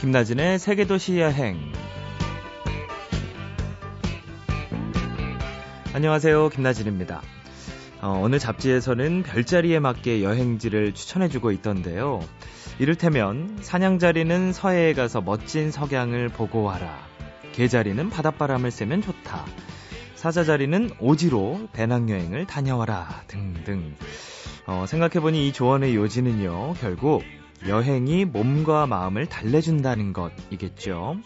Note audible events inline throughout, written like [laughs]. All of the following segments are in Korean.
김나진의 세계도시 여행. 안녕하세요. 김나진입니다. 어, 어느 잡지에서는 별자리에 맞게 여행지를 추천해주고 있던데요. 이를테면 사냥자리는 서해에 가서 멋진 석양을 보고 와라. 개자리는 바닷바람을 쐬면 좋다. 사자자리는 오지로 배낭여행을 다녀와라. 등등. 어, 생각해보니 이 조언의 요지는요, 결국 여행이 몸과 마음을 달래준다는 것이겠죠.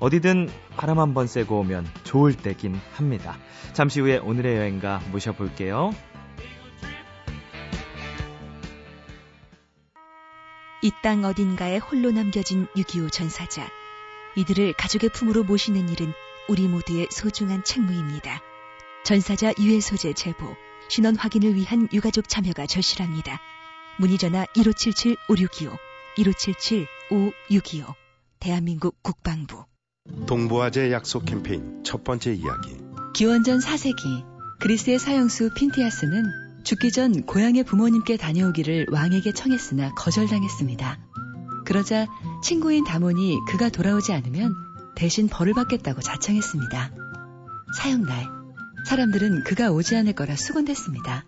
어디든 바람 한번 쐬고 오면 좋을 때긴 합니다. 잠시 후에 오늘의 여행가 모셔볼게요. 이 땅 어딘가에 홀로 남겨진 6.25 전사자. 이들을 가족의 품으로 모시는 일은 우리 모두의 소중한 책무입니다. 전사자 유해 소재 제보, 신원 확인을 위한 유가족 참여가 절실합니다. 문의 전화 1577-5625, 1577-5625. 대한민국 국방부. 동부아재 약속 캠페인 첫 번째 이야기. 기원전 4세기 그리스의 사형수 핀티아스는 죽기 전 고향의 부모님께 다녀오기를 왕에게 청했으나 거절당했습니다. 그러자 친구인 다몬이 그가 돌아오지 않으면 대신 벌을 받겠다고 자청했습니다. 사형날 사람들은 그가 오지 않을 거라 수군댔습니다.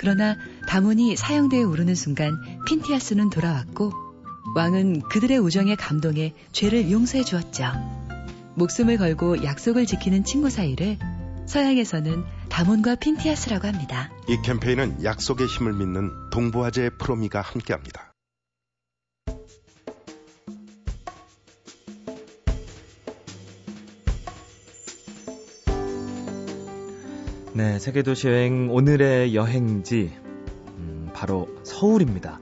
그러나 다몬이 사형대에 오르는 순간 핀티아스는 돌아왔고 왕은 그들의 우정에 감동해 죄를 용서해 주었죠. 목숨을 걸고 약속을 지키는 친구 사이를 서양에서는 다몬과 핀티아스라고 합니다. 이 캠페인은 약속의 힘을 믿는 동부아재 프로미가 함께합니다. 네, 세계도시 여행 오늘의 여행지 음, 바로 서울입니다.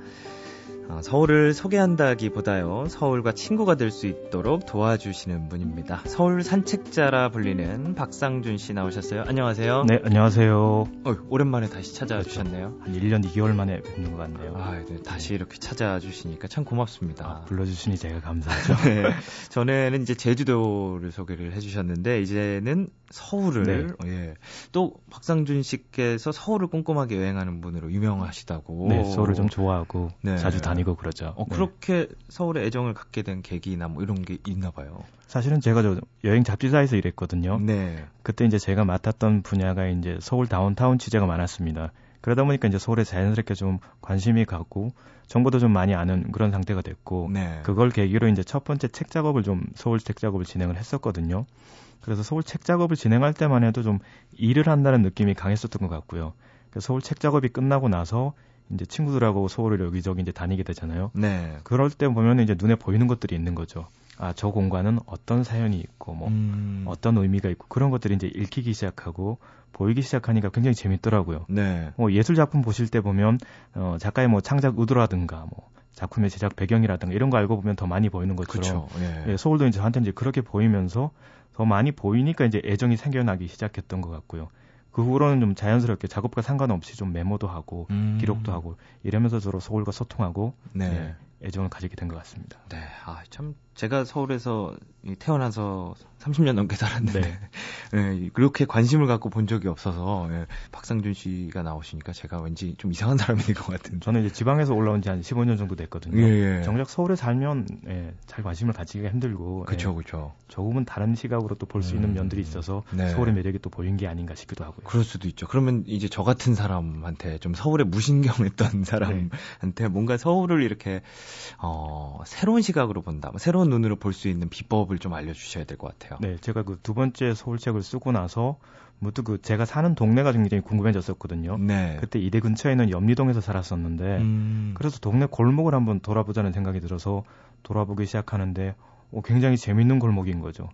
어, 서울을 소개한다기보다요, 서울과 친구가 될 수 있도록 도와주시는 분입니다. 서울 산책자라 불리는 박상준 씨 나오셨어요. 안녕하세요. 네, 안녕하세요. 어, 오랜만에 다시 찾아주셨네요. 한 1년 2개월 만에 뵙는 것 같네요. 아, 네, 다시 이렇게 찾아주시니까 참 고맙습니다. 아, 불러주시니 제가 감사하죠. [laughs] 네, 전에는 이제 제주도를 소개를 해주셨는데, 이제는 서울을, 네. 예. 또 박상준 씨께서 서울을 꼼꼼하게 여행하는 분으로 유명하시다고. 네, 서울을 좀 좋아하고 네. 자주 다니고 그러죠. 어, 네. 그렇게 서울에 애정을 갖게 된 계기나 뭐 이런 게 있나 봐요. 사실은 제가 저 여행 잡지사에서 일했거든요. 네. 그때 이제 제가 맡았던 분야가 이제 서울 다운타운 취재가 많았습니다. 그러다 보니까 이제 서울에 자연스럽게 좀 관심이 가고 정보도 좀 많이 아는 그런 상태가 됐고 네. 그걸 계기로 이제 첫 번째 책 작업을 좀 서울 책 작업을 진행을 했었거든요. 그래서 서울 책 작업을 진행할 때만 해도 좀 일을 한다는 느낌이 강했었던 것 같고요. 그래서 서울 책 작업이 끝나고 나서 이제 친구들하고 서울을 여기저기 이제 다니게 되잖아요. 네. 그럴 때 보면 이제 눈에 보이는 것들이 있는 거죠. 아, 저 공간은 어떤 사연이 있고, 뭐, 음. 어떤 의미가 있고, 그런 것들이 이제 읽히기 시작하고, 보이기 시작하니까 굉장히 재밌더라고요. 네. 뭐, 예술 작품 보실 때 보면, 어, 작가의 뭐 창작 의도라든가, 뭐, 작품의 제작 배경이라든가, 이런 거 알고 보면 더 많이 보이는 것처럼. 그쵸. 예. 예, 서울도 이제 저한테 이제 그렇게 보이면서 더 많이 보이니까 이제 애정이 생겨나기 시작했던 것 같고요. 그 후로는 좀 자연스럽게 작업과 상관없이 좀 메모도 하고 음. 기록도 하고 이러면서 서로 서울과 소통하고 네. 예, 애정을 가지게 된 것 같습니다. 네. 아, 참, 제가 서울에서 태어나서 30년 넘게 살았는데, 네. [laughs] 예, 그렇게 관심을 갖고 본 적이 없어서, 예, 박상준 씨가 나오시니까 제가 왠지 좀 이상한 사람이 될 것 같은. 저는 이제 지방에서 올라온 지 한 15년 정도 됐거든요. 예, 예. 정작 서울에 살면 예, 잘 관심을 가지기가 힘들고 그쵸, 예, 그쵸. 조금은 다른 시각으로 또 볼 수 있는 음. 면들이 있어서 네. 서울의 매력이 또 보인 게 아닌가 싶기도 하고요. 그럴 수도 있죠. 그러면 이제 저 같은 사람한테 좀 서울에 무신경했던 [laughs] 사람한테 뭔가 서울을 이렇게 어 새로운 시각으로 본다, 뭐 새로운 눈으로 볼 수 있는 비법을 좀 알려주셔야 될 것 같아요. 네, 제가 그 두 번째 서울책을 쓰고 나서 무튼 그 제가 사는 동네가 굉장히 궁금해졌었거든요. 네. 그때 이대 근처에 있는 염리동에서 살았었는데 음, 그래서 동네 골목을 한번 돌아보자는 생각이 들어서 돌아보기 시작하는데 어, 굉장히 재밌는 골목인 거죠.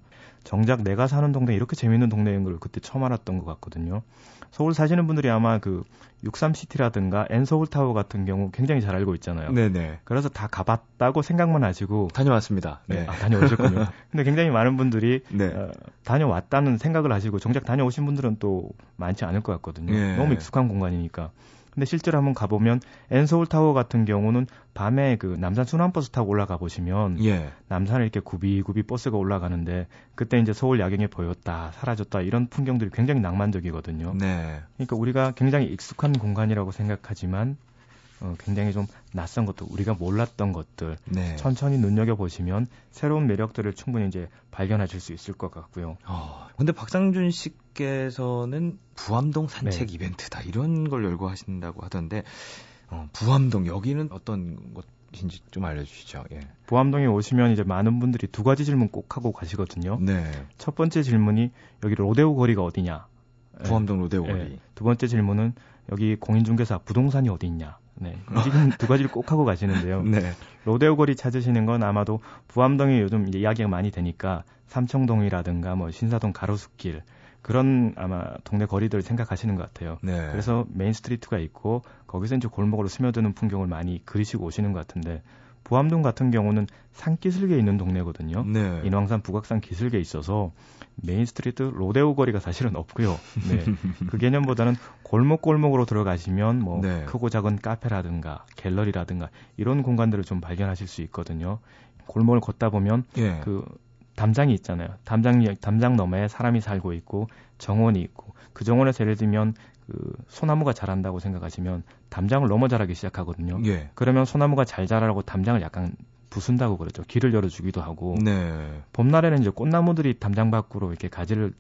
정작 내가 사는 동네 이렇게 재밌는 동네인 걸 그때 처음 알았던 것 같거든요. 서울 사시는 분들이 아마 그 63시티라든가 엔서울타워 같은 경우 굉장히 잘 알고 있잖아요. 네네. 그래서 다 가봤다고 생각만 하시고 다녀왔습니다. 네. 아, 다녀오셨군요. [laughs] 근데 굉장히 많은 분들이 네. 어, 다녀왔다는 생각을 하시고 정작 다녀오신 분들은 또 많지 않을 것 같거든요. 예. 너무 익숙한 공간이니까. 근데 실제로 한번 가보면 엔서울 타워 같은 경우는 밤에 그 남산 순환버스 타고 올라가 보시면 예. 남산을 이렇게 굽이굽이 버스가 올라가는데 그때 이제 서울 야경이 보였다 사라졌다 이런 풍경들이 굉장히 낭만적이거든요. 네. 그러니까 우리가 굉장히 익숙한 공간이라고 생각하지만 어, 굉장히 좀 낯선 것들, 우리가 몰랐던 것들 네. 천천히 눈여겨 보시면 새로운 매력들을 충분히 이제 발견하실 수 있을 것 같고요. 어, 근데 박상준 씨께서는 부암동 산책 네. 이벤트다 이런 걸 열고 하신다고 하던데 어, 부암동 여기는 어떤 곳인지 좀 알려주시죠. 예. 부암동에 오시면 이제 많은 분들이 두 가지 질문 꼭 하고 가시거든요. 네. 첫 번째 질문이 여기 로데오 거리가 어디냐? 예. 부암동 로데오 예. 거리. 두 번째 질문은 여기 공인중개사 부동산이 어디 있냐? 네. 이 지금 두 가지를 꼭 하고 가시는데요. 네. 로데오 거리 찾으시는 건 아마도 부암동이 요즘 이야기가 많이 되니까 삼청동이라든가 뭐 신사동 가로수길 그런 아마 동네 거리들 생각하시는 것 같아요. 네. 그래서 main street가 있고 거기서 이제 골목으로 스며드는 풍경을 많이 그리시고 오시는 것 같은데 부암동 같은 경우는 산기슭에 있는 동네거든요. 네. 인왕산 북악산 기슭에 있어서 main street 로데오 거리가 사실은 없고요. 네. [laughs] 그 개념보다는 골목골목으로 들어가시면 뭐 네. 크고 작은 카페라든가 갤러리라든가 이런 공간들을 좀 발견하실 수 있거든요. 골목을 걷다 보면 예. 그 담장이 있잖아요. 담장 담장 너머에 사람이 살고 있고 정원이 있고 그 정원에서 예를 들면 그 소나무가 자란다고 생각하시면 담장을 넘어 자라기 시작하거든요. 예. 그러면 소나무가 잘 자라라고 담장을 약간 부순다고 그러죠. 길을 열어주기도 하고 네. 봄날에는 이제 꽃나무들이 담장 밖으로 이렇게 가지를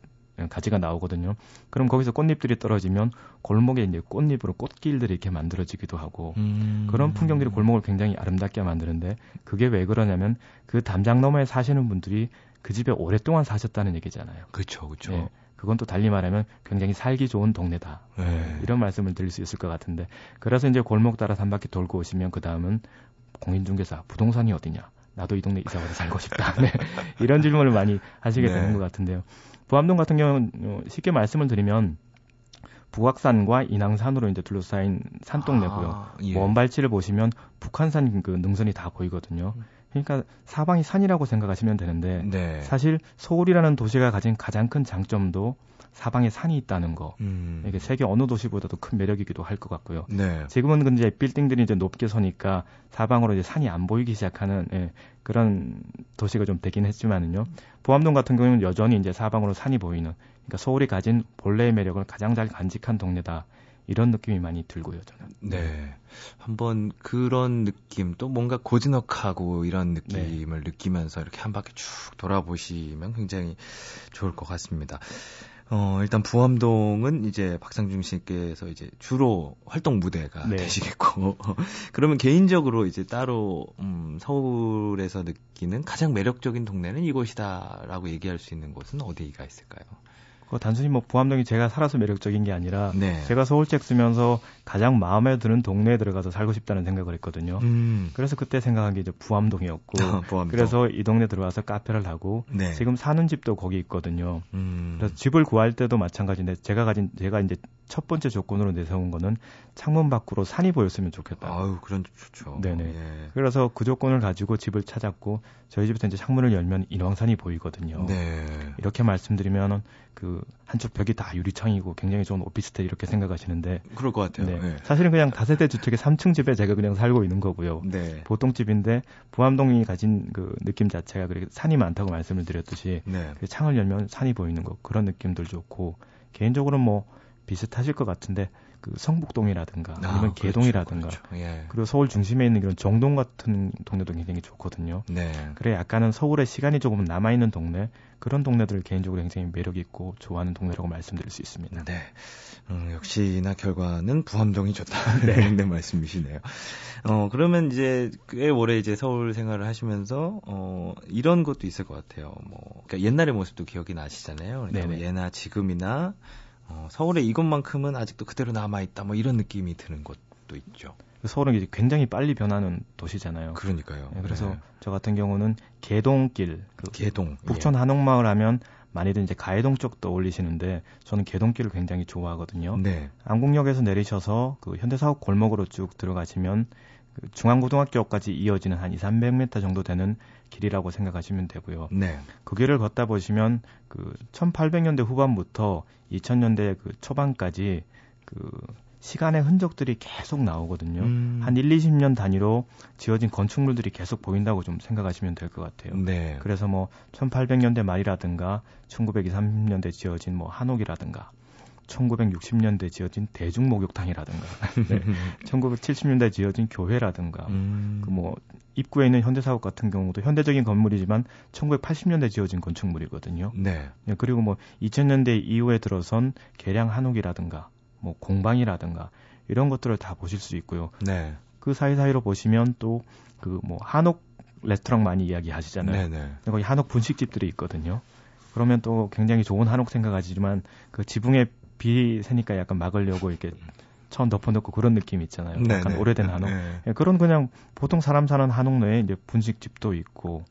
가지가 나오거든요. 그럼 거기서 꽃잎들이 떨어지면 골목에 이제 꽃잎으로 꽃길들이 이렇게 만들어지기도 하고 음. 그런 풍경들이 골목을 굉장히 아름답게 만드는데 그게 왜 그러냐면 그 담장 너머에 사시는 분들이 그 집에 오랫동안 사셨다는 얘기잖아요. 그렇죠, 그렇죠. 예, 그건 또 달리 말하면 굉장히 살기 좋은 동네다. 네. 이런 말씀을 드릴 수 있을 것 같은데 그래서 이제 골목 따라 한 바퀴 돌고 오시면 그 다음은 공인중개사 부동산이 어디냐? 나도 이 동네 이사 와서 살고 싶다. [laughs] 네. 이런 질문을 많이 하시게 네. 되는 것 같은데요. 부암동 같은 경우는 어, 쉽게 말씀을 드리면 북악산과 인왕산으로 이제 둘러싸인 산동네고요. 아, 예. 먼 발치를 보시면 북한산 그 능선이 다 보이거든요. 그러니까 사방이 산이라고 생각하시면 되는데 네. 사실 서울이라는 도시가 가진 가장 큰 장점도 사방에 산이 있다는 거. 음. 이게 세계 어느 도시보다도 큰 매력이기도 할 것 같고요. 네. 지금은 근데 빌딩들이 이제 높게 서니까 사방으로 이제 산이 안 보이기 시작하는 예, 그런 도시가 좀 되긴 했지만은요. 보암동 같은 경우는 여전히 이제 사방으로 산이 보이는 그러니까 서울이 가진 본래의 매력을 가장 잘 간직한 동네다. 이런 느낌이 많이 들고요, 저는. 네. 한번 그런 느낌, 또 뭔가 고즈넉하고 이런 느낌을 느끼면서 이렇게 한 바퀴 쭉 돌아보시면 굉장히 좋을 것 같습니다. 어, 일단 부암동은 이제 박상중 씨께서 이제 주로 활동 무대가 네. 되시겠고, [laughs] 그러면 개인적으로 이제 따로, 음, 서울에서 느끼는 가장 매력적인 동네는 이곳이다라고 얘기할 수 있는 곳은 어디가 있을까요? 그거 단순히 뭐 부암동이 제가 살아서 매력적인 게 아니라 네. 제가 서울책 쓰면서 가장 마음에 드는 동네에 들어가서 살고 싶다는 생각을 했거든요. 음, 그래서 그때 생각한 게 이제 부암동이었고 부암동. 그래서 이 동네 들어와서 카페를 하고 네. 지금 사는 집도 거기 있거든요. 음, 그래서 집을 구할 때도 마찬가지인데 제가 가진 제가 이제 첫 번째 조건으로 내세운 거는 창문 밖으로 산이 보였으면 좋겠다. 아유, 그런 집 좋죠. 네네. 예. 그래서 그 조건을 가지고 집을 찾았고 저희 집에서 이제 창문을 열면 인왕산이 보이거든요. 네. 이렇게 말씀드리면은 그 한쪽 벽이 다 유리창이고 굉장히 좋은 오피스텔 이렇게 생각하시는데 그럴 것 같아요. 네. 네. 사실은 그냥 다세대 주택의 3층 집에 제가 그냥 살고 있는 거고요. 네. 보통 집인데 부암동이 가진 그 느낌 자체가 그렇게 산이 많다고 말씀을 드렸듯이 네. 그 창을 열면 산이 보이는 거 그런 느낌들 좋고 개인적으로 뭐 비슷하실 것 같은데 그 성북동이라든가 아, 아니면 그렇죠, 개동이라든가 그렇죠. 예. 그리고 서울 중심에 있는 그런 정동 같은 동네도 굉장히 좋거든요. 네. 그래 약간은 서울에 시간이 조금 남아 있는 동네 그런 동네들을 개인적으로 굉장히 매력 있고 좋아하는 동네라고 말씀드릴 수 있습니다. 네. 음, 역시나 결과는 부암동이 좋다. [laughs] 네. [laughs] 네, 말씀이시네요. 어, 그러면 이제 꽤 오래 이제 서울 생활을 하시면서, 어, 이런 것도 있을 것 같아요. 뭐, 그러니까 옛날의 모습도 기억이 나시잖아요. 그러니까 뭐. 예나 지금이나, 어, 서울에 이것만큼은 아직도 그대로 남아 있다. 뭐 이런 느낌이 드는 것도 있죠. 서울은 이제 굉장히 빨리 변하는 도시잖아요. 그러니까요. 네, 그래서 네. 저 같은 경우는 개동길 그 개동. 북촌 한옥마을 하면 많이들 이제 가해동 쪽 떠올리시는데 저는 개동길을 굉장히 좋아하거든요. 예. 네. 안국역에서 내리셔서 그 현대사옥 골목으로 쭉 들어가시면 그 중앙고등학교까지 이어지는 한 2, 300m 정도 되는 길이라고 생각하시면 되고요. 네. 그 길을 걷다 보시면 그 1800년대 후반부터 2000년대 그 초반까지 그 시간의 흔적들이 계속 나오거든요. 음. 한 1, 20년 단위로 지어진 건축물들이 계속 보인다고 좀 생각하시면 될 것 같아요. 네. 그래서 뭐 1800년대 말이라든가 1920, 30년대 지어진 뭐 한옥이라든가 1960년대 지어진 대중 목욕탕이라든가, [laughs] 네, 1970년대 지어진 교회라든가, 음. 그뭐 입구에 있는 현대사옥 같은 경우도 현대적인 건물이지만 1980년대 지어진 건축물이거든요. 네. 네 그리고 뭐 2000년대 이후에 들어선 계량 한옥이라든가, 뭐 공방이라든가 이런 것들을 다 보실 수 있고요. 네. 그 사이사이로 보시면 또 그 뭐 한옥 레스토랑 많이 이야기하시잖아요. 네네. 네. 거기 한옥 분식집들이 있거든요. 그러면 또 굉장히 좋은 한옥 생각하시지만 그 지붕에 비 새니까 약간 막으려고 이렇게 천 덮어놓고 그런 느낌 있잖아요. 네네. 약간 네. 오래된 한옥. 네. 예, 그런 그냥 보통 사람 사는 한옥 내에 이제 분식집도 있고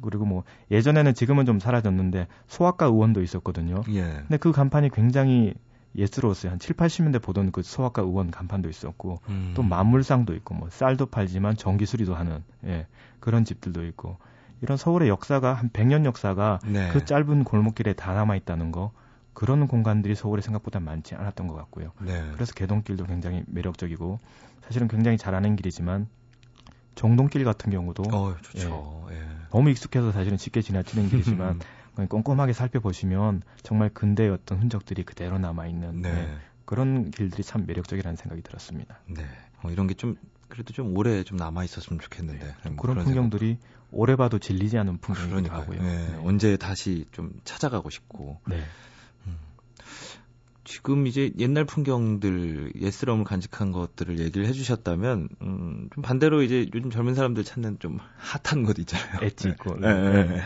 그리고 뭐 예전에는 지금은 좀 사라졌는데 소아과 의원도 있었거든요. 예. 근데 그 간판이 굉장히 예스러웠어요. 한 7, 80년대 보던 그 소아과 의원 간판도 있었고 음. 또 만물상도 있고 뭐 쌀도 팔지만 전기 수리도 하는 예, 그런 집들도 있고 이런 서울의 역사가 한 100년 역사가 네. 그 짧은 골목길에 다 남아 있다는 거 그런 공간들이 서울에 생각보다 많지 않았던 것 같고요. 네. 그래서 개동길도 굉장히 매력적이고 사실은 굉장히 잘하는 길이지만 정동길 같은 경우도 어, 좋죠. 예, 예. 너무 익숙해서 사실은 쉽게 지나치는 길이지만 [laughs] 꼼꼼하게 살펴보시면 정말 근대의 어떤 흔적들이 그대로 남아 있는 네. 네. 그런 길들이 참 매력적이라는 생각이 들었습니다. 네. 어, 이런 게 좀 그래도 좀 오래 좀 남아 있었으면 좋겠는데 네. 그런, 그런 풍경들이 생각... 오래 봐도 질리지 않은 풍경이기도 하고요. 네. 네. 언제 다시 좀 찾아가고 싶고. 네. 지금 이제 옛날 풍경들 옛스러움을 간직한 것들을 얘기를 해주셨다면 음, 좀 반대로 이제 요즘 젊은 사람들 찾는 좀 핫한 것 있잖아요. 엣지 있고 네. 네. 네. 네.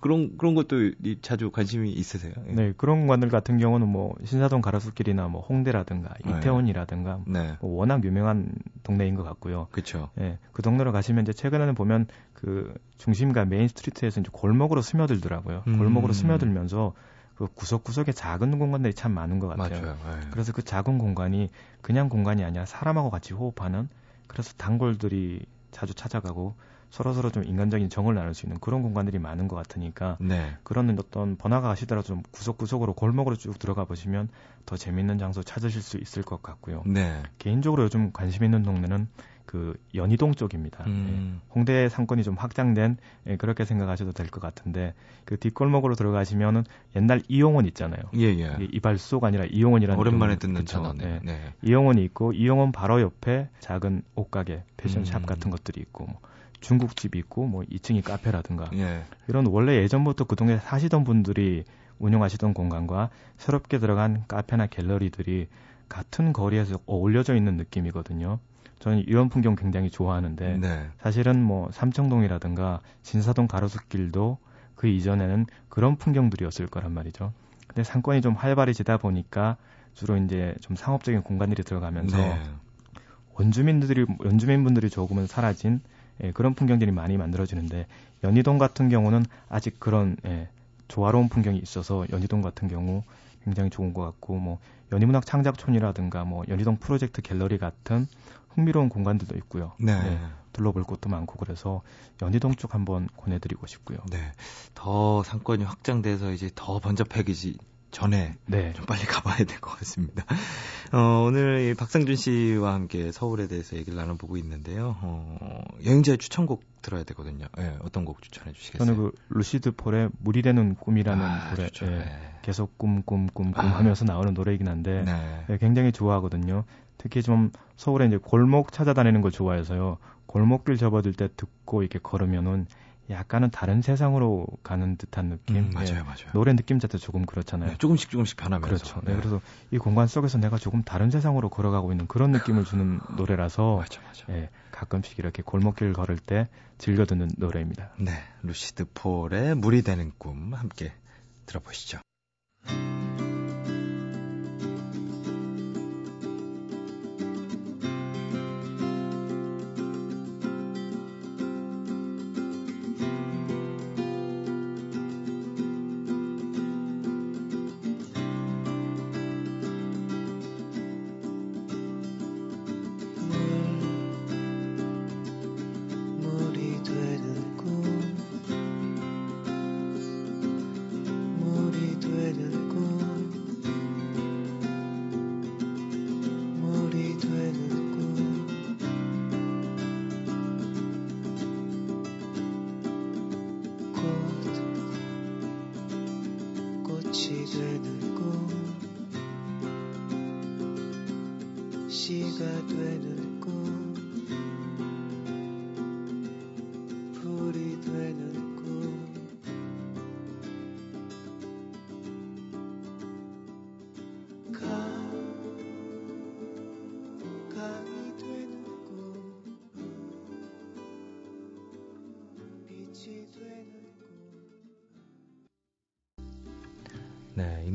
그런 그런 것도 자주 관심이 있으세요? 예. 네 그런 관들 같은 경우는 뭐 신사동 가로수길이나 뭐 홍대라든가 네. 이태원이라든가 네. 뭐 워낙 유명한 동네인 것 같고요. 그렇죠. 예, 그 동네로 가시면 이제 최근에는 보면 그 중심가 main street에서 이제 골목으로 스며들더라고요. 음. 골목으로 스며들면서 그 구석구석에 작은 공간들이 참 많은 것 같아요. 맞아요. 네. 그래서 그 작은 공간이 그냥 공간이 아니라 사람하고 같이 호흡하는 그래서 단골들이 자주 찾아가고 서로 서로 좀 인간적인 정을 나눌 수 있는 그런 공간들이 많은 것 같으니까 네. 그런 어떤 번화가 가시더라도 좀 구석구석으로 골목으로 쭉 들어가 보시면 더 재밌는 장소 찾으실 수 있을 것 같고요. 네. 개인적으로 요즘 관심 있는 동네는 그 연희동 쪽입니다. 음. 예. 홍대 상권이 좀 확장된 예, 그렇게 생각하셔도 될 것 같은데 그 뒷골목으로 들어가시면은 옛날 이용원 있잖아요. 예, 예. 이발소가 아니라 이용원이라는 오랜만에 듣는 단어네. 예. 네. 이용원이 있고 이용원 바로 옆에 작은 옷가게, 패션샵 음. 같은 것들이 있고 뭐 중국집이 있고 뭐 2층이 카페라든가 예. 이런 원래 예전부터 그 동네 에 사시던 분들이 운영하시던 공간과 새롭게 들어간 카페나 갤러리들이 같은 거리에서 어울려져 있는 느낌이거든요. 저는 이런 풍경 굉장히 좋아하는데 네. 사실은 뭐 삼청동이라든가 진사동 가로수길도 그 이전에는 그런 풍경들이었을 거란 말이죠. 근데 상권이 좀 활발해지다 보니까 주로 이제 좀 상업적인 공간들이 들어가면서 네. 원주민들이 원주민분들이 조금은 사라진 예, 그런 풍경들이 많이 만들어지는데 연희동 같은 경우는 아직 그런 예, 조화로운 풍경이 있어서 연희동 같은 경우 굉장히 좋은 것 같고 뭐 연희문학 창작촌이라든가 뭐 연희동 프로젝트 갤러리 같은 흥미로운 공간들도 있고요. 네. 네. 둘러볼 곳도 많고 그래서 연희동 쪽 한번 권해드리고 싶고요. 네. 더 상권이 확장돼서 이제 더 번잡해지기 전에 네. 좀 빨리 가봐야 될 것 같습니다. 어, 오늘 박상준 씨와 함께 서울에 대해서 얘기를 나눠보고 있는데요. 어, 여행자의 추천곡 들어야 되거든요. 네, 어떤 곡 추천해 주시겠어요? 저는 그 루시드 폴의 물이 되는 꿈이라는 아, 노래 예, 네. 계속 꿈 꿈 꿈꿈 아. 하면서 나오는 노래이긴 한데 네. 네, 굉장히 좋아하거든요. 특히 좀 서울에 이제 골목 찾아다니는 걸 좋아해서요. 골목길 접어들 때 듣고 이렇게 걸으면은 약간은 다른 세상으로 가는 듯한 느낌. 음, 맞아요, 네. 맞아요. 노래 느낌 자체 조금 그렇잖아요. 네, 조금씩 조금씩 변하면서. 그렇죠. 네. 네. 그래서 이 공간 속에서 내가 조금 다른 세상으로 걸어가고 있는 그런 느낌을 주는 [laughs] 노래라서 맞아, 맞아. 네, 가끔씩 이렇게 골목길 걸을 때 즐겨 듣는 노래입니다. 네, 루시드 폴의 물이 되는 꿈 함께 들어보시죠.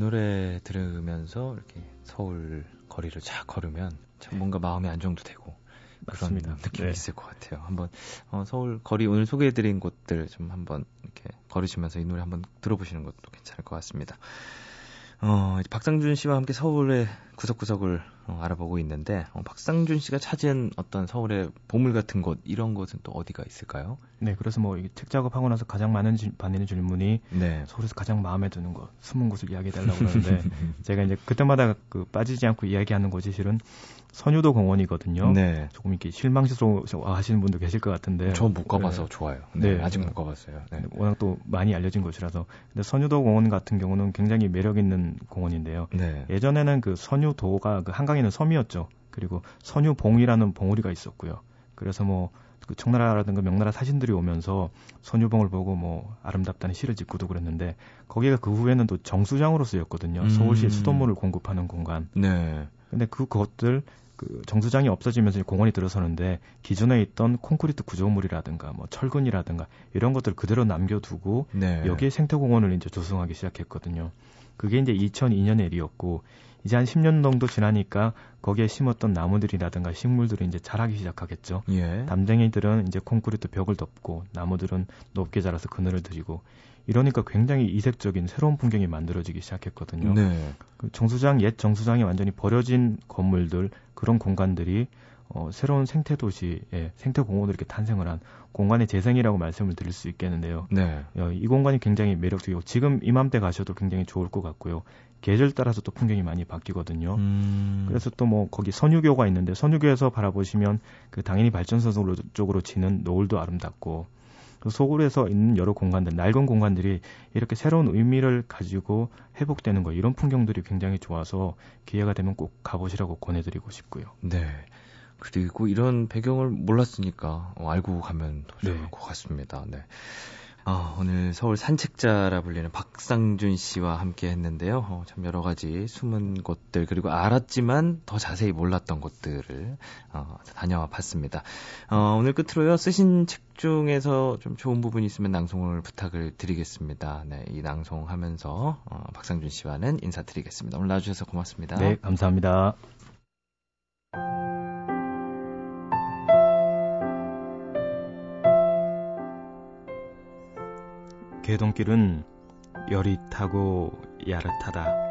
노래 들으면서 이렇게 서울 거리를 쫙 걸으면 참 뭔가 마음의 안정도 되고 그런 맞습니다. 느낌이 네. 있을 것 같아요. 한번 어, 서울 거리 오늘 소개해드린 곳들 좀 한번 이렇게 걸으시면서 이 노래 한번 들어보시는 것도 괜찮을 것 같습니다. 어, 박상준 씨와 함께 서울의 구석구석을 어, 알아보고 있는데 어, 박상준 씨가 찾은 어떤 서울의 보물 같은 곳 이런 곳은 또 어디가 있을까요? 네, 그래서 뭐이책 작업하고 나서 가장 많은 질- 받는 질문이 네. 서울에서 가장 마음에 드는 곳, 숨은 곳을 이야기해달라고 그러는데 [laughs] 제가 이제 그때마다 그 빠지지 않고 이야기하는 곳이 실은 선유도 공원이거든요. 네. 조금 이렇게 실망스러워 하시는 분도 계실 것 같은데. 저 못 가봐서 네. 좋아요. 네, 네. 아직 못 가봤어요. 네. 네, 워낙 또 많이 알려진 곳이라서. 근데 선유도 공원 같은 경우는 굉장히 매력 있는 공원인데요. 네. 예전에는 그 선유 도가 그 한강에 있는 섬이었죠. 그리고 선유봉이라는 봉우리가 있었고요. 그래서 뭐 그 청나라라든가 명나라 사신들이 오면서 선유봉을 보고 뭐 아름답다는 시를 짓고도 그랬는데 거기가 그 후에는 또 정수장으로 쓰였거든요. 음. 서울시 수돗물을 공급하는 공간. 네. 근데 그 것들 그 정수장이 없어지면서 공원이 들어서는데 기존에 있던 콘크리트 구조물이라든가 뭐 철근이라든가 이런 것들 그대로 남겨두고 네. 여기에 생태공원을 이제 조성하기 시작했거든요. 그게 이제 2002년의 일이었고 이제 한 10년 정도 지나니까 거기에 심었던 나무들이라든가 식물들이 이제 자라기 시작하겠죠. 예. 담쟁이들은 이제 콘크리트 벽을 덮고 나무들은 높게 자라서 그늘을 들이고 이러니까 굉장히 이색적인 새로운 풍경이 만들어지기 시작했거든요. 네. 그 정수장 옛 정수장이 완전히 버려진 건물들 그런 공간들이 어, 새로운 생태 도시의 생태 공원으로 이렇게 탄생을 한 공간의 재생이라고 말씀을 드릴 수 있겠는데요. 네. 어, 이 공간이 굉장히 매력적이고 지금 이맘때 가셔도 굉장히 좋을 것 같고요. 계절 따라서 또 풍경이 많이 바뀌거든요. 음. 그래서 또 뭐 거기 선유교가 있는데 선유교에서 바라보시면 그 당연히 쪽으로, 쪽으로 지는 노을도 아름답고 그 소굴에서 있는 여러 공간들, 낡은 공간들이 이렇게 새로운 의미를 가지고 회복되는 거 이런 풍경들이 굉장히 좋아서 기회가 되면 꼭 가보시라고 권해드리고 싶고요. 네. 그리고 이런 배경을 몰랐으니까 어, 알고 가면 더 좋을 네. 것 같습니다. 네. 아, 오늘 서울 산책자라 불리는 박상준 씨와 함께 했는데요. 어, 참 여러 가지 숨은 곳들 그리고 알았지만 더 자세히 몰랐던 곳들을 어, 다녀와 봤습니다. 어, 오늘 끝으로요. 쓰신 책 중에서 좀 좋은 부분이 있으면 낭송을 부탁을 드리겠습니다. 네, 이 낭송 하면서 어, 박상준 씨와는 인사드리겠습니다. 오늘 나와주셔서 고맙습니다. 네, 감사합니다. 개동길은 여릿하고 야릇하다.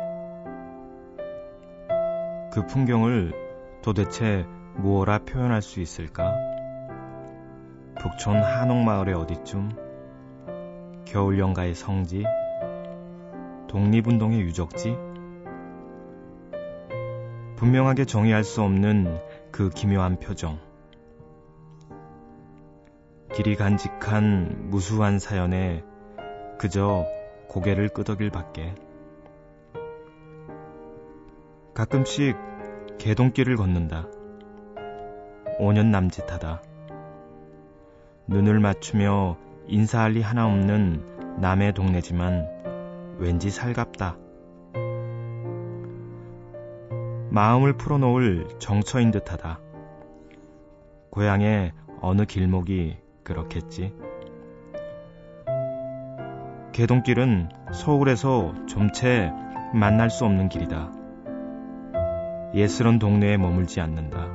그 풍경을 도대체 무엇라 표현할 수 있을까? 북촌 한옥마을의 어디쯤? 겨울연가의 성지? 독립운동의 유적지? 분명하게 정의할 수 없는 그 기묘한 표정. 길이 간직한 무수한 사연에 그저 고개를 끄덕일 밖에. 가끔씩 개동길을 걷는다. 5년 남짓하다. 눈을 맞추며 인사할 리 하나 없는 남의 동네지만 왠지 살갑다. 마음을 풀어놓을 정처인 듯하다. 고향의 어느 길목이 그렇겠지. 개동길은 서울에서 좀채 만날 수 없는 길이다. 예스런 동네에 머물지 않는다.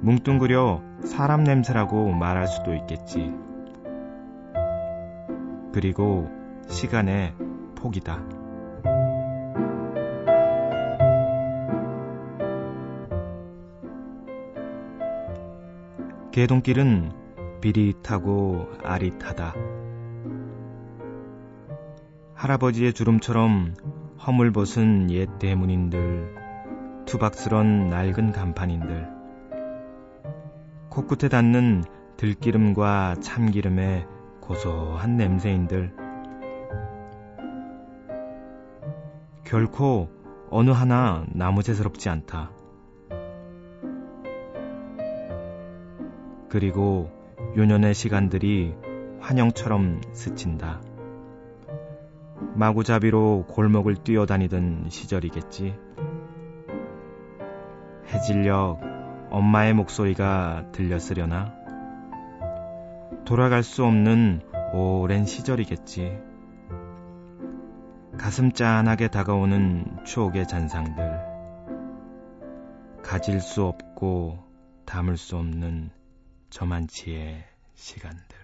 뭉뚱그려 사람 냄새라고 말할 수도 있겠지. 그리고 시간의 폭이다. 개동길은 비릿하고 아릿하다. 할아버지의 주름처럼 허물벗은 옛 대문인들, 투박스런 낡은 간판인들, 코끝에 닿는 들기름과 참기름의 고소한 냄새인들, 결코 어느 하나 나무새스럽지 않다. 그리고 요년의 시간들이 환영처럼 스친다. 마구잡이로 골목을 뛰어다니던 시절이겠지. 해질녘 엄마의 목소리가 들렸으려나? 돌아갈 수 없는 오랜 시절이겠지. 가슴 짠하게 다가오는 추억의 잔상들. 가질 수 없고 담을 수 없는 저만치의 시간들.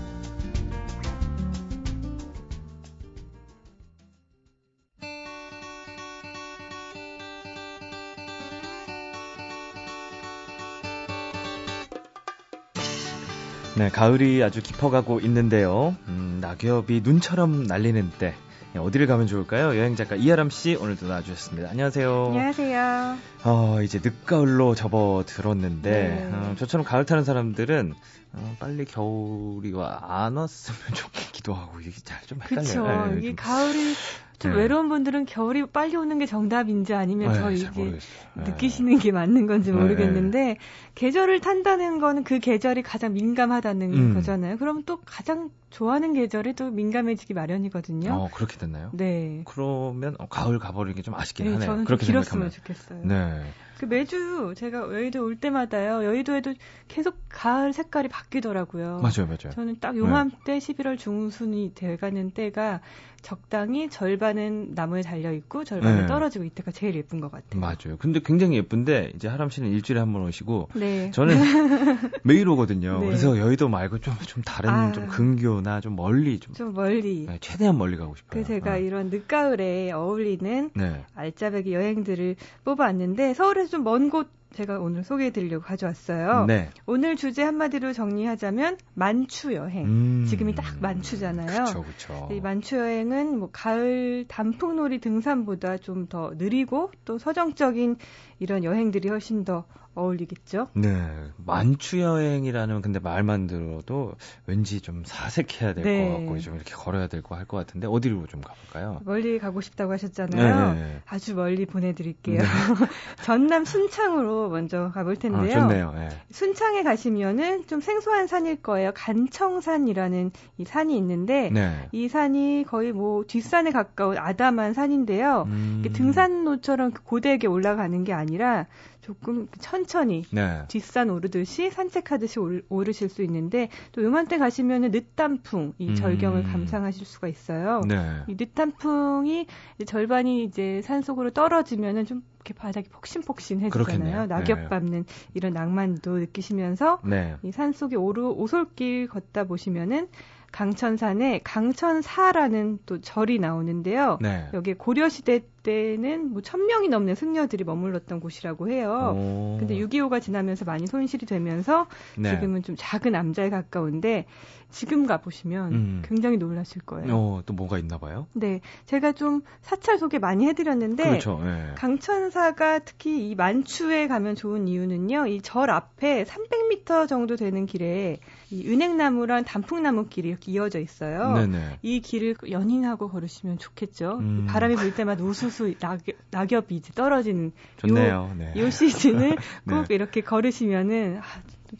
네, 가을이 아주 깊어가고 있는데요. 음, 낙엽이 눈처럼 날리는 때 예, 어디를 가면 좋을까요? 여행 작가 이하람 씨 오늘도 나와주셨습니다. 안녕하세요. 안녕하세요. 어, 이제 늦가을로 접어들었는데 네. 어, 저처럼 가을 타는 사람들은 어, 빨리 겨울이 와안 왔으면 [laughs] 좋겠기도 하고 이게 잘 좀 헷갈려요. 그렇죠. 예, 이게 좀. 가을이 좀 네. 외로운 분들은 겨울이 빨리 오는 게 정답인지 아니면 네, 저잘 이게. 네. 느끼시는 게 맞는 건지 네, 모르겠는데 계절을 탄다는 거는 그 계절이 가장 민감하다는 음. 거잖아요. 그럼 또 가장 좋아하는 계절이 또 민감해지기 마련이거든요. 어, 그렇게 됐나요? 네. 그러면 어, 가을 가버리는 게 좀 아쉽긴 네, 하네요. 저는 좀 그렇게 길었으면 생각하면. 좋겠어요. 네. 그 매주 제가 여의도 올 때마다요. 여의도에도 계속 가을 색깔이 바뀌더라고요. 맞아요, 맞아요. 저는 딱 네. 요맘때 11월 중순이 돼가는 때가 적당히 절반은 나무에 달려 있고 절반은 네. 떨어지고 이때가 제일 예쁜 것 같아요. 맞아요. 근데 굉장히 예쁜데 이제 하람 씨는 일주일에 한 번 오시고 네. 저는 [laughs] 매일 오거든요. 네. 그래서 여의도 말고 좀좀 다른 아. 좀 근교나 좀 멀리 좀 좀 멀리. 네, 최대한 멀리 가고 싶어요. 그래서 제가 어. 이런 늦가을에 어울리는 네. 알짜배기 여행들을 뽑아왔는데 서울에서 좀 먼 곳 제가 오늘 소개해 드리려고 가져왔어요. 네. 오늘 주제 한마디로 정리하자면 만추 여행. 음. 지금이 딱 만추잖아요. 그렇죠, 그렇죠. 이 만추 여행은 뭐 가을 단풍놀이 등산보다 좀 더 느리고 또 서정적인 이런 여행들이 훨씬 더 어울리겠죠. 네. 만추 여행이라는 근데 말만 들어도 왠지 좀 사색해야 될것 네. 같고 좀 이렇게 걸어야 될것할것 같은데 어디로 좀 가볼까요? 멀리 가고 싶다고 하셨잖아요. 네, 네. 아주 멀리 보내드릴게요. 네. [laughs] 전남 순창으로 먼저 가볼 아, 텐데요. 좋네요. 예. 순창에 가시면은 좀 생소한 산일 거예요. 간청산이라는 이 산이 있는데 네. 이 산이 거의 뭐 뒷산에 가까운 아담한 산인데요. 음. 등산로처럼 고되게 올라가는 게 아니라 조금 천천히 네. 뒷산 오르듯이 산책하듯이 올- 오르실 수 있는데 또 요맘때 가시면은 늦단풍 이 절경을 음. 감상하실 수가 있어요. 네. 이 늦단풍이 이제 절반이 이제 산 속으로 떨어지면은 좀 이렇게 바닥이 폭신폭신해지잖아요. 그렇겠네요. 낙엽 네. 밟는 이런 낭만도 느끼시면서 네. 이산 속에 오르 오솔길 걷다 보시면은 강천산에 강천사라는 또 절이 나오는데요. 네. 여기 고려 시대 때는 뭐천 명이 넘는 승려들이 머물렀던 곳이라고 해요. 오. 근데 6.25가 지나면서 많이 손실이 되면서 네. 지금은 좀 작은 암자에 가까운데 지금 가보시면 음. 굉장히 놀라실 거예요. 어, 또 뭐가 있나 봐요? 네, 제가 좀 사찰 소개 많이 해드렸는데 그렇죠. 예. 강천사가 특히 이 만추에 가면 좋은 이유는요. 이 절 앞에 300m 정도 되는 길에 이 은행나무랑 단풍나무 길이 이렇게 이어져 있어요. 네네. 이 길을 연인하고 걸으시면 좋겠죠. 음. 바람이 불 때마다 우수수 낙, 낙엽이 이제 떨어지는 좋네요. 네. 요 시즌을 [laughs] 네. 꼭 이렇게 걸으시면은 아,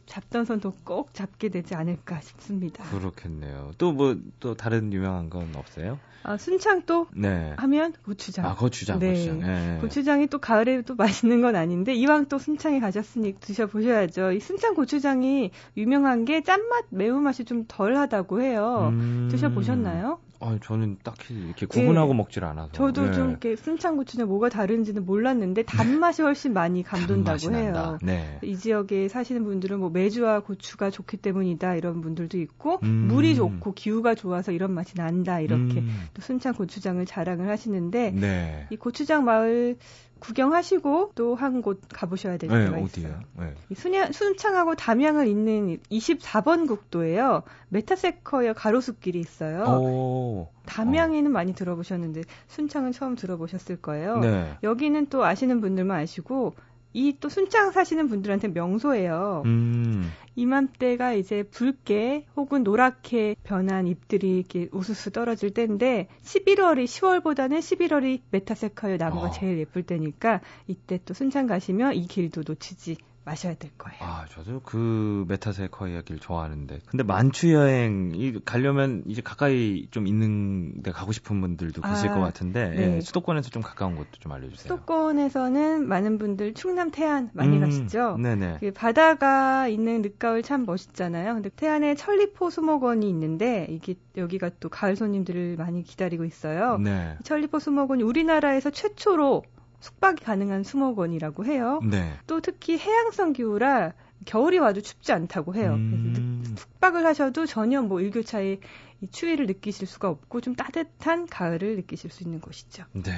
잡던 손도 꼭 잡게 되지 않을까 싶습니다. 그렇겠네요. 또 뭐 또 다른 유명한 건 없어요? 아, 순창 또 네. 하면 고추장. 아 고추장, 네. 고추장. 예. 고추장이 또 가을에 또 맛있는 건 아닌데 이왕 또 순창에 가셨으니 드셔 보셔야죠. 이 순창 고추장이 유명한 게 짠맛, 매운맛이 좀 덜하다고 해요. 음. 드셔 보셨나요? 아, 저는 딱히 이렇게 구분하고 네. 먹질 않아서. 저도 네. 좀 이렇게 순창 고추장 뭐가 다른지는 몰랐는데 단맛이 훨씬 많이 감돈다고 해요. 네. 이 지역에 사시는 분들은 뭐 메주와 고추가 좋기 때문이다 이런 분들도 있고 음. 물이 좋고 기후가 좋아서 이런 맛이 난다 이렇게 음. 또 순창 고추장을 자랑을 하시는데 네. 이 고추장 마을 구경하시고 또 한 곳 가보셔야 될 네, 데가 어디요? 있어요. 네. 이 순야, 순창하고 담양을 잇는 24번 국도예요. 메타세쿼이아 가로수길이 있어요. 오. 담양에는 많이 들어보셨는데 순창은 처음 들어보셨을 거예요. 네. 여기는 또 아시는 분들만 아시고 이 또 순창 사시는 분들한테 명소예요. 음. 이맘때가 이제 붉게 혹은 노랗게 변한 잎들이 이렇게 우수수 떨어질 때인데 11월이 10월보다는 11월이 메타세쿼이아 나무가 어. 제일 예쁠 때니까 이때 또 순창 가시면 이 길도 놓치지 마셔야 될 거예요. 아, 저도 그 메타세쿼이아 길 좋아하는데. 근데 만추 여행 이 가려면 이제 가까이 좀 있는 데 가고 싶은 분들도 계실 아, 것 같은데 네. 예, 수도권에서 좀 가까운 곳도 좀 알려 주세요. 수도권에서는 많은 분들 충남 태안 많이 음, 가시죠. 네네. 그 바다가 있는 늦가을 참 멋있잖아요. 근데 태안에 천리포 수목원이 있는데 이게 여기가 또 가을 손님들을 많이 기다리고 있어요. 네. 이 천리포 수목원이 우리나라에서 최초로 숙박이 가능한 수목원이라고 해요. 네. 또 특히 해양성 기후라 겨울이 와도 춥지 않다고 해요. 음. 그래서 숙박을 하셔도 전혀 뭐 일교차의 이 추위를 느끼실 수가 없고 좀 따뜻한 가을을 느끼실 수 있는 곳이죠. 네.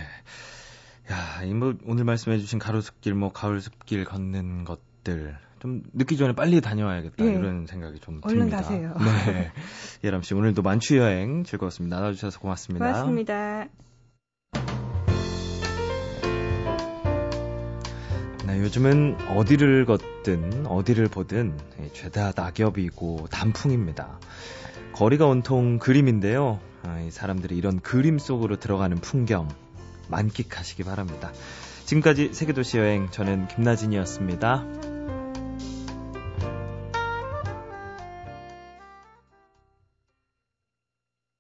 야, 이뭐 오늘 말씀해 주신 가로수길 뭐 가을숲길 걷는 것들 좀 늦기 전에 빨리 다녀와야겠다 예. 이런 생각이 좀 얼른 듭니다. 가세요. 네. 예람 씨 오늘도 만추 여행 즐거웠습니다. 나눠 주셔서 고맙습니다. 고맙습니다. 요즘은 어디를 걷든 어디를 보든 죄다 낙엽이고 단풍입니다. 거리가 온통 그림인데요. 아, 이 사람들이 이런 그림 속으로 들어가는 풍경 만끽하시기 바랍니다. 지금까지 세계도시 여행 저는 김나진이었습니다.